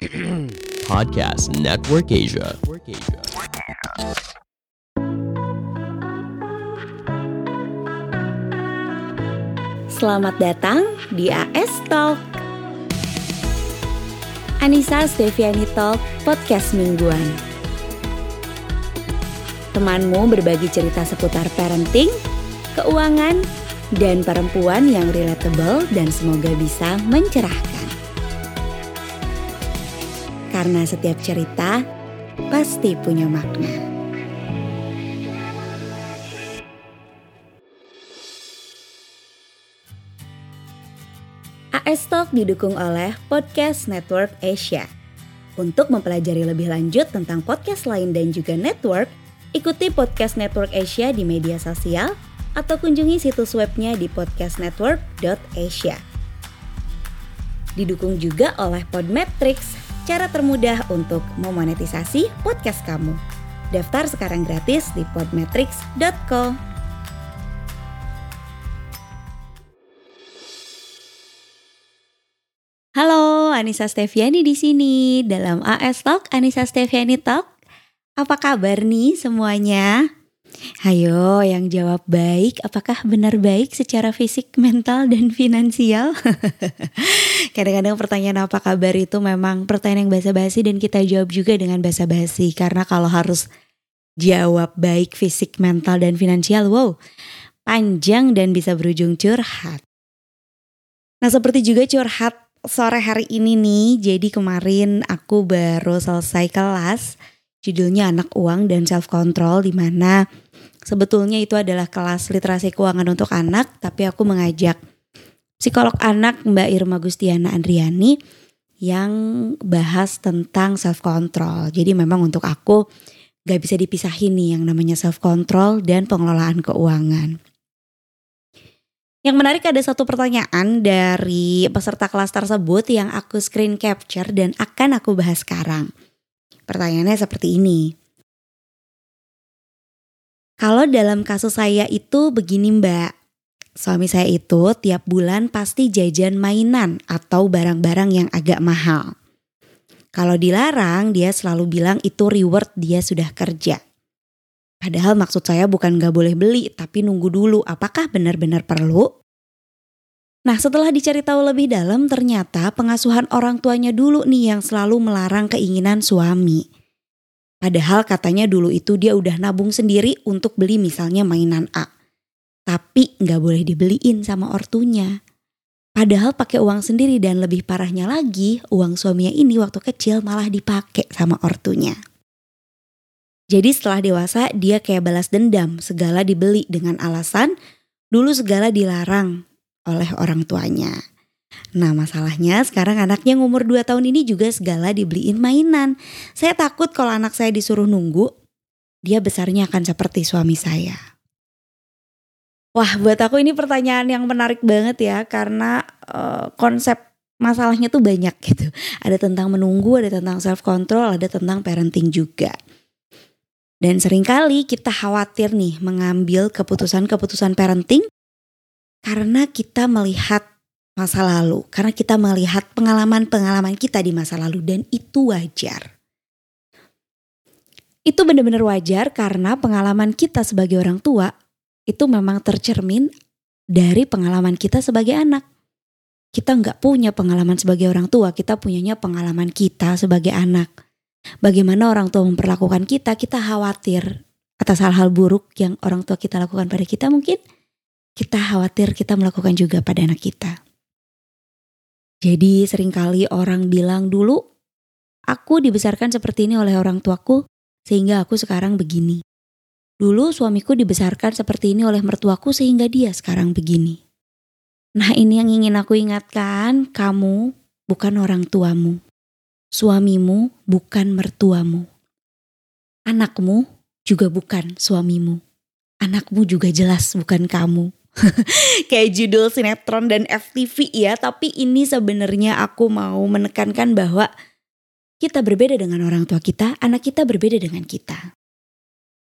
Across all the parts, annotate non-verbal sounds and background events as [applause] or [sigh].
[clears throat] Podcast Network Asia. Selamat datang di AS Talk. Anissa Steviani Talk, podcast mingguan. Temanmu berbagi cerita seputar parenting, keuangan, dan perempuan yang relatable dan semoga bisa mencerahkan. Karena setiap cerita pasti punya makna. AS Talk didukung oleh Podcast Network Asia. Untuk mempelajari lebih lanjut tentang podcast lain dan juga network, ikuti Podcast Network Asia di media sosial atau kunjungi situs webnya di podcastnetwork.asia. Didukung juga oleh Podmetrics, cara termudah untuk memonetisasi podcast kamu. Daftar sekarang gratis di podmetrics.co. Halo, Anissa Steviani di sini dalam AS Talk, Anissa Steviani Talk. Apa kabar nih semuanya? Hayo yang jawab baik, apakah benar baik secara fisik, mental, dan finansial? [laughs] Kadang-kadang pertanyaan apa kabar itu memang pertanyaan yang basa-basi dan kita jawab juga dengan basa-basi. Karena kalau harus jawab baik fisik, mental, dan finansial, wow, panjang dan bisa berujung curhat. Nah seperti juga curhat sore hari ini nih, jadi kemarin aku baru selesai kelas judulnya anak uang dan self control di mana sebetulnya itu adalah kelas literasi keuangan untuk anak tapi aku mengajak psikolog anak Mbak Irma Gustiana Andriani yang bahas tentang self control. Jadi memang untuk aku gak bisa dipisahin nih yang namanya self control dan pengelolaan keuangan. Yang menarik ada satu pertanyaan dari peserta kelas tersebut yang aku screen capture dan akan aku bahas sekarang. Pertanyaannya seperti ini. Kalau dalam kasus saya itu begini mbak, suami saya itu tiap bulan pasti jajan mainan atau barang-barang yang agak mahal. Kalau dilarang dia selalu bilang itu reward dia sudah kerja. Padahal maksud saya bukan gak boleh beli tapi nunggu dulu apakah benar-benar perlu? Nah setelah dicari tahu lebih dalam ternyata pengasuhan orang tuanya dulu nih yang selalu melarang keinginan suami. Padahal katanya dulu itu dia udah nabung sendiri untuk beli misalnya mainan A. Tapi nggak boleh dibeliin sama ortunya. Padahal pakai uang sendiri dan lebih parahnya lagi uang suaminya ini waktu kecil malah dipakai sama ortunya. Jadi setelah dewasa dia kayak balas dendam segala dibeli dengan alasan dulu segala dilarang oleh orang tuanya. Nah masalahnya sekarang anaknya umur 2 tahun ini juga segala dibeliin mainan. Saya takut kalau anak saya disuruh nunggu, dia besarnya akan seperti suami saya. Wah buat aku ini pertanyaan yang menarik banget ya karena uh, konsep masalahnya tuh banyak gitu. Ada tentang menunggu, ada tentang self control, ada tentang parenting juga. Dan sering kali kita khawatir nih mengambil keputusan-keputusan parenting karena kita melihat masa lalu, karena kita melihat pengalaman-pengalaman kita di masa lalu dan itu wajar. Itu benar-benar wajar karena pengalaman kita sebagai orang tua itu memang tercermin dari pengalaman kita sebagai anak. Kita nggak punya pengalaman sebagai orang tua, kita punyanya pengalaman kita sebagai anak. Bagaimana orang tua memperlakukan kita, kita khawatir atas hal-hal buruk yang orang tua kita lakukan pada kita mungkin kita khawatir kita melakukan juga pada anak kita. Jadi sering kali orang bilang dulu, aku dibesarkan seperti ini oleh orang tuaku sehingga aku sekarang begini. Dulu suamiku dibesarkan seperti ini oleh mertuaku sehingga dia sekarang begini. Nah ini yang ingin aku ingatkan, kamu bukan orang tuamu. Suamimu bukan mertuamu. Anakmu juga bukan suamimu. Anakmu juga jelas bukan kamu. [laughs] kayak judul sinetron dan FTV ya, tapi ini sebenarnya aku mau menekankan bahwa kita berbeda dengan orang tua kita, anak kita berbeda dengan kita.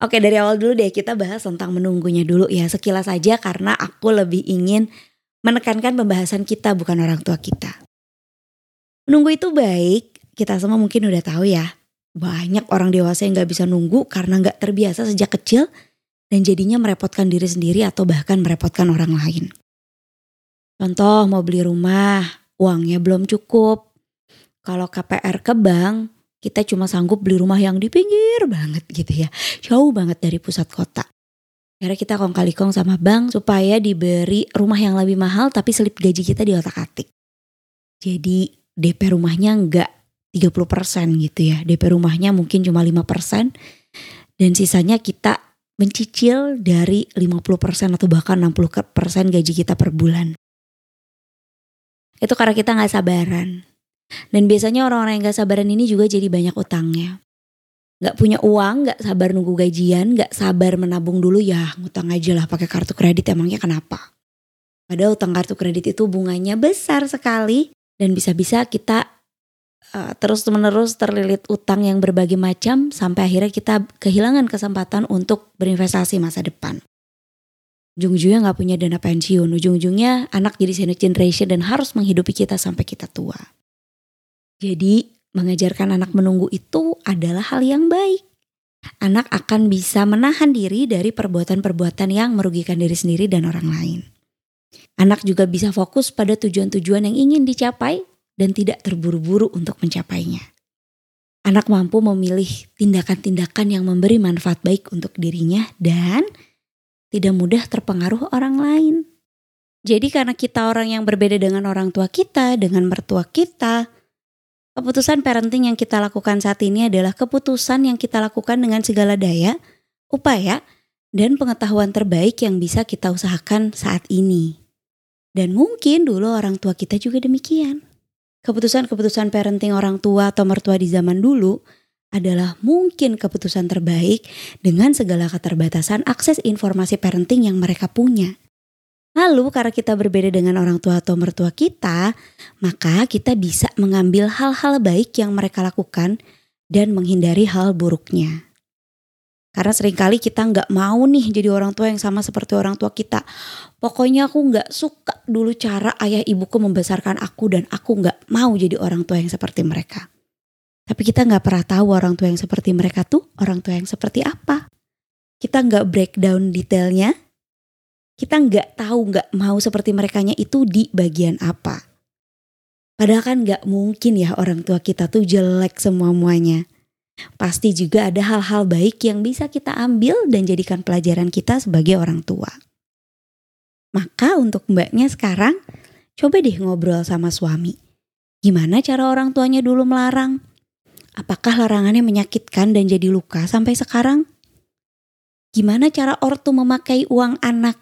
Oke dari awal dulu deh kita bahas tentang menunggunya dulu ya sekilas aja karena aku lebih ingin menekankan pembahasan kita bukan orang tua kita. Menunggu itu baik kita semua mungkin udah tahu ya, banyak orang dewasa yang gak bisa nunggu karena gak terbiasa sejak kecil dan jadinya merepotkan diri sendiri atau bahkan merepotkan orang lain. Contoh mau beli rumah, uangnya belum cukup. Kalau KPR ke bank, kita cuma sanggup beli rumah yang di pinggir banget gitu ya. Jauh banget dari pusat kota. Akhirnya kita kong kali kong sama bank supaya diberi rumah yang lebih mahal tapi selip gaji kita di otak atik. Jadi DP rumahnya enggak 30% gitu ya. DP rumahnya mungkin cuma 5% dan sisanya kita mencicil dari 50% atau bahkan 60% gaji kita per bulan. Itu karena kita nggak sabaran. Dan biasanya orang-orang yang gak sabaran ini juga jadi banyak utangnya. Gak punya uang, gak sabar nunggu gajian, gak sabar menabung dulu ya ngutang aja lah pakai kartu kredit emangnya kenapa? Padahal utang kartu kredit itu bunganya besar sekali dan bisa-bisa kita uh, terus-menerus terlilit utang yang berbagai macam sampai akhirnya kita kehilangan kesempatan untuk berinvestasi masa depan. Ujung-ujungnya gak punya dana pensiun, ujung-ujungnya anak jadi senior generation dan harus menghidupi kita sampai kita tua. Jadi mengajarkan anak menunggu itu adalah hal yang baik. Anak akan bisa menahan diri dari perbuatan-perbuatan yang merugikan diri sendiri dan orang lain. Anak juga bisa fokus pada tujuan-tujuan yang ingin dicapai dan tidak terburu-buru untuk mencapainya. Anak mampu memilih tindakan-tindakan yang memberi manfaat baik untuk dirinya dan tidak mudah terpengaruh orang lain. Jadi karena kita orang yang berbeda dengan orang tua kita, dengan mertua kita, Keputusan parenting yang kita lakukan saat ini adalah keputusan yang kita lakukan dengan segala daya, upaya, dan pengetahuan terbaik yang bisa kita usahakan saat ini. Dan mungkin dulu orang tua kita juga demikian. Keputusan-keputusan parenting orang tua atau mertua di zaman dulu adalah mungkin keputusan terbaik dengan segala keterbatasan akses informasi parenting yang mereka punya. Lalu karena kita berbeda dengan orang tua atau mertua kita, maka kita bisa mengambil hal-hal baik yang mereka lakukan dan menghindari hal buruknya. Karena sering kali kita nggak mau nih jadi orang tua yang sama seperti orang tua kita. Pokoknya aku nggak suka dulu cara ayah ibuku membesarkan aku dan aku nggak mau jadi orang tua yang seperti mereka. Tapi kita nggak pernah tahu orang tua yang seperti mereka tuh orang tua yang seperti apa. Kita nggak breakdown detailnya, kita nggak tahu nggak mau seperti mereka itu di bagian apa. Padahal kan nggak mungkin ya orang tua kita tuh jelek semua-muanya. Pasti juga ada hal-hal baik yang bisa kita ambil dan jadikan pelajaran kita sebagai orang tua. Maka untuk mbaknya sekarang, coba deh ngobrol sama suami. Gimana cara orang tuanya dulu melarang? Apakah larangannya menyakitkan dan jadi luka sampai sekarang? Gimana cara ortu memakai uang anak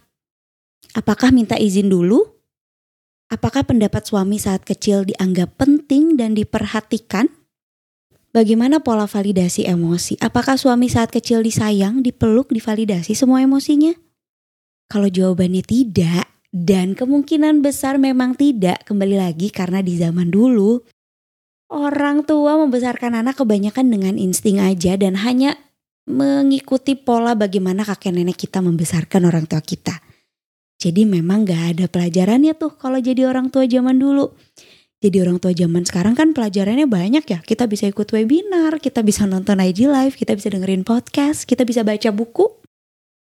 Apakah minta izin dulu? Apakah pendapat suami saat kecil dianggap penting dan diperhatikan? Bagaimana pola validasi emosi? Apakah suami saat kecil disayang, dipeluk, divalidasi semua emosinya? Kalau jawabannya tidak, dan kemungkinan besar memang tidak, kembali lagi karena di zaman dulu, orang tua membesarkan anak kebanyakan dengan insting aja dan hanya mengikuti pola bagaimana kakek nenek kita membesarkan orang tua kita. Jadi memang gak ada pelajarannya tuh kalau jadi orang tua zaman dulu. Jadi orang tua zaman sekarang kan pelajarannya banyak ya. Kita bisa ikut webinar, kita bisa nonton IG live, kita bisa dengerin podcast, kita bisa baca buku.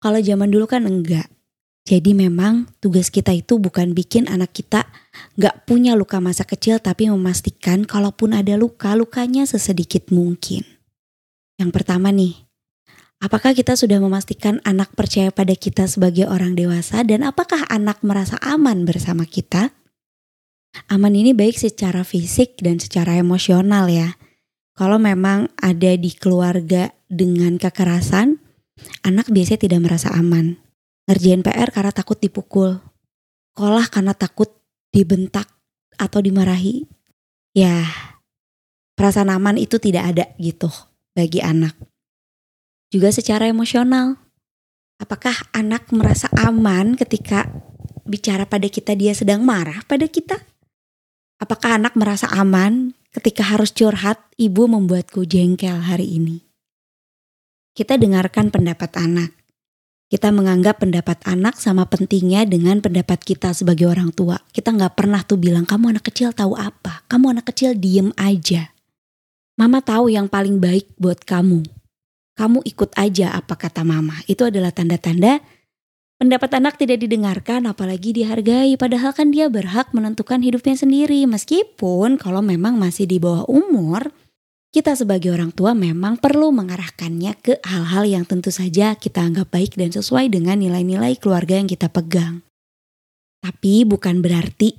Kalau zaman dulu kan enggak. Jadi memang tugas kita itu bukan bikin anak kita gak punya luka masa kecil tapi memastikan kalaupun ada luka, lukanya sesedikit mungkin. Yang pertama nih, Apakah kita sudah memastikan anak percaya pada kita sebagai orang dewasa dan apakah anak merasa aman bersama kita? Aman ini baik secara fisik dan secara emosional ya. Kalau memang ada di keluarga dengan kekerasan, anak biasanya tidak merasa aman. Ngerjain PR karena takut dipukul. Sekolah karena takut dibentak atau dimarahi. Ya, perasaan aman itu tidak ada gitu bagi anak juga secara emosional. Apakah anak merasa aman ketika bicara pada kita dia sedang marah pada kita? Apakah anak merasa aman ketika harus curhat ibu membuatku jengkel hari ini? Kita dengarkan pendapat anak. Kita menganggap pendapat anak sama pentingnya dengan pendapat kita sebagai orang tua. Kita nggak pernah tuh bilang kamu anak kecil tahu apa, kamu anak kecil diem aja. Mama tahu yang paling baik buat kamu. Kamu ikut aja apa kata mama. Itu adalah tanda-tanda pendapat anak tidak didengarkan apalagi dihargai. Padahal kan dia berhak menentukan hidupnya sendiri. Meskipun kalau memang masih di bawah umur, kita sebagai orang tua memang perlu mengarahkannya ke hal-hal yang tentu saja kita anggap baik dan sesuai dengan nilai-nilai keluarga yang kita pegang. Tapi bukan berarti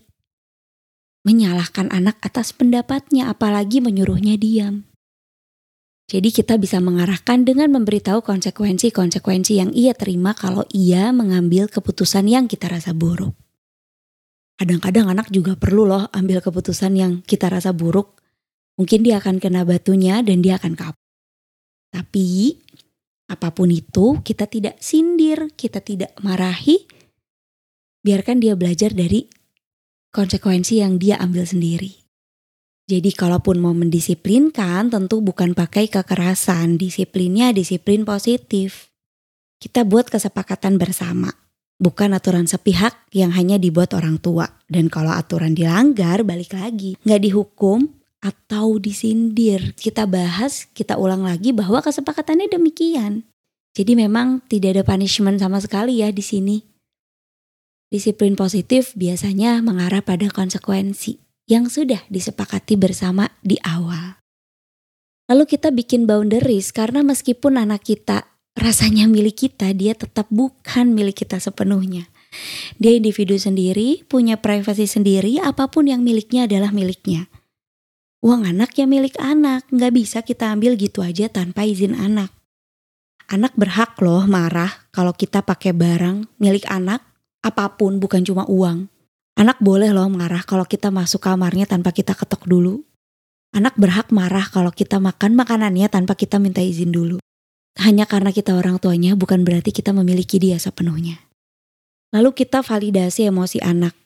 menyalahkan anak atas pendapatnya apalagi menyuruhnya diam. Jadi kita bisa mengarahkan dengan memberitahu konsekuensi-konsekuensi yang ia terima kalau ia mengambil keputusan yang kita rasa buruk. Kadang-kadang anak juga perlu loh ambil keputusan yang kita rasa buruk. Mungkin dia akan kena batunya dan dia akan kapok. Tapi apa pun itu kita tidak sindir, kita tidak marahi. Biarkan dia belajar dari konsekuensi yang dia ambil sendiri. Jadi kalaupun mau mendisiplinkan tentu bukan pakai kekerasan, disiplinnya disiplin positif. Kita buat kesepakatan bersama, bukan aturan sepihak yang hanya dibuat orang tua. Dan kalau aturan dilanggar balik lagi, nggak dihukum atau disindir. Kita bahas, kita ulang lagi bahwa kesepakatannya demikian. Jadi memang tidak ada punishment sama sekali ya di sini. Disiplin positif biasanya mengarah pada konsekuensi yang sudah disepakati bersama di awal. Lalu kita bikin boundaries karena meskipun anak kita rasanya milik kita, dia tetap bukan milik kita sepenuhnya. Dia individu sendiri, punya privasi sendiri, apa pun yang miliknya adalah miliknya. Uang anak ya milik anak, nggak bisa kita ambil gitu aja tanpa izin anak. Anak berhak loh marah kalau kita pakai barang milik anak apa pun bukan cuma uang. Anak boleh loh marah kalau kita masuk kamarnya tanpa kita ketok dulu. Anak berhak marah kalau kita makan makanannya tanpa kita minta izin dulu. Hanya karena kita orang tuanya bukan berarti kita memiliki dia sepenuhnya. Lalu kita validasi emosi anak.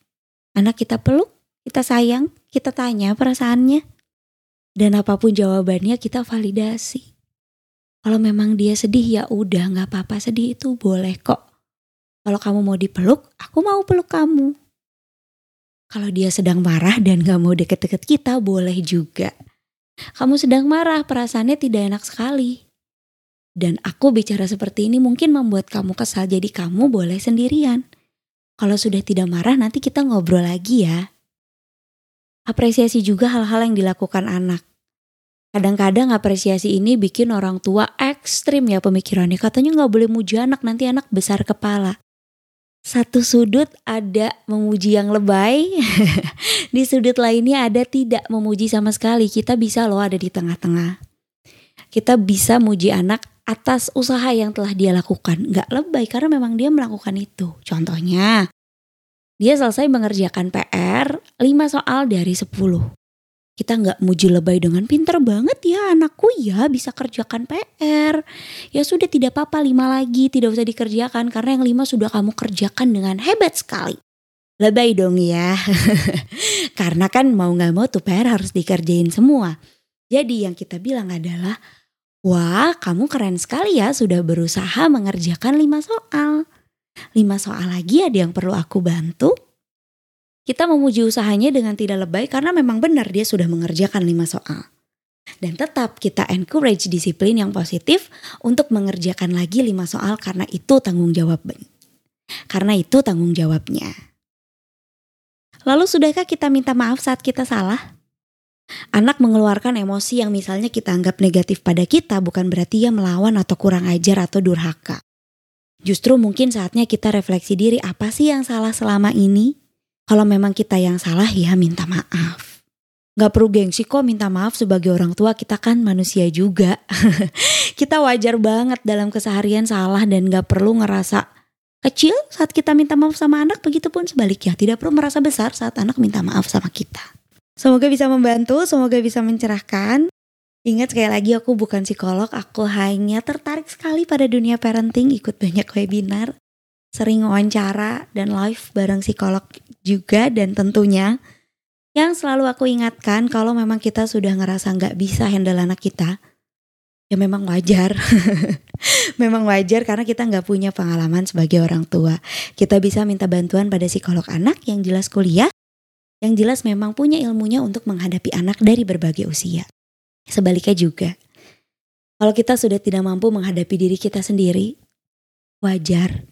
Anak kita peluk, kita sayang, kita tanya perasaannya. Dan apa pun jawabannya kita validasi. Kalau memang dia sedih ya udah nggak apa-apa sedih itu boleh kok. Kalau kamu mau dipeluk, aku mau peluk kamu. Kalau dia sedang marah dan gak mau deket-deket kita, boleh juga. Kamu sedang marah, perasaannya tidak enak sekali. Dan aku bicara seperti ini mungkin membuat kamu kesal, jadi kamu boleh sendirian. Kalau sudah tidak marah, nanti kita ngobrol lagi ya. Apresiasi juga hal-hal yang dilakukan anak. Kadang-kadang apresiasi ini bikin orang tua ekstrim ya pemikirannya. Katanya nggak boleh muji anak, nanti anak besar kepala satu sudut ada memuji yang lebay, [laughs] di sudut lainnya ada tidak memuji sama sekali. Kita bisa loh ada di tengah-tengah. Kita bisa muji anak atas usaha yang telah dia lakukan. Gak lebay karena memang dia melakukan itu. Contohnya, dia selesai mengerjakan PR 5 soal dari 10 kita nggak muji lebay dengan pinter banget ya anakku ya bisa kerjakan PR. Ya sudah tidak apa-apa lima lagi tidak usah dikerjakan karena yang lima sudah kamu kerjakan dengan hebat sekali. Lebay dong ya. [laughs] karena kan mau nggak mau tuh PR harus dikerjain semua. Jadi yang kita bilang adalah Wah kamu keren sekali ya sudah berusaha mengerjakan lima soal. Lima soal lagi ada yang perlu aku bantu? Kita memuji usahanya dengan tidak lebay karena memang benar dia sudah mengerjakan lima soal. Dan tetap kita encourage disiplin yang positif untuk mengerjakan lagi lima soal karena itu tanggung jawab. Karena itu tanggung jawabnya. Lalu sudahkah kita minta maaf saat kita salah? Anak mengeluarkan emosi yang misalnya kita anggap negatif pada kita bukan berarti ia melawan atau kurang ajar atau durhaka. Justru mungkin saatnya kita refleksi diri apa sih yang salah selama ini? Kalau memang kita yang salah ya minta maaf. Gak perlu gengsi kok minta maaf sebagai orang tua kita kan manusia juga. [laughs] kita wajar banget dalam keseharian salah dan gak perlu ngerasa kecil saat kita minta maaf sama anak begitupun sebaliknya tidak perlu merasa besar saat anak minta maaf sama kita. Semoga bisa membantu, semoga bisa mencerahkan. Ingat sekali lagi aku bukan psikolog, aku hanya tertarik sekali pada dunia parenting, ikut banyak webinar sering wawancara dan live bareng psikolog juga dan tentunya yang selalu aku ingatkan kalau memang kita sudah ngerasa nggak bisa handle anak kita, ya memang wajar. [laughs] memang wajar karena kita nggak punya pengalaman sebagai orang tua. Kita bisa minta bantuan pada psikolog anak yang jelas kuliah, yang jelas memang punya ilmunya untuk menghadapi anak dari berbagai usia. Sebaliknya juga, kalau kita sudah tidak mampu menghadapi diri kita sendiri, wajar.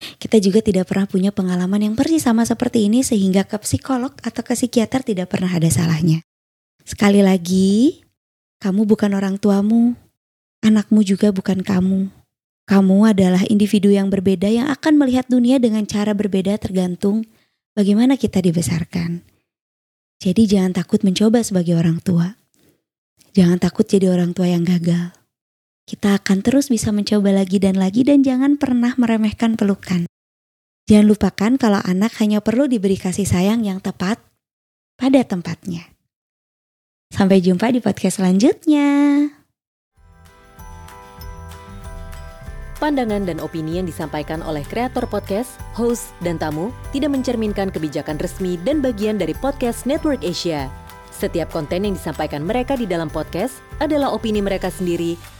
Kita juga tidak pernah punya pengalaman yang persis sama seperti ini sehingga ke psikolog atau ke psikiater tidak pernah ada salahnya. Sekali lagi, kamu bukan orang tuamu, anakmu juga bukan kamu. Kamu adalah individu yang berbeda yang akan melihat dunia dengan cara berbeda tergantung bagaimana kita dibesarkan. Jadi jangan takut mencoba sebagai orang tua. Jangan takut jadi orang tua yang gagal. Kita akan terus bisa mencoba lagi dan lagi dan jangan pernah meremehkan pelukan. Jangan lupakan kalau anak hanya perlu diberi kasih sayang yang tepat pada tempatnya. Sampai jumpa di podcast selanjutnya. Pandangan dan opini yang disampaikan oleh kreator podcast, host, dan tamu tidak mencerminkan kebijakan resmi dan bagian dari podcast Network Asia. Setiap konten yang disampaikan mereka di dalam podcast adalah opini mereka sendiri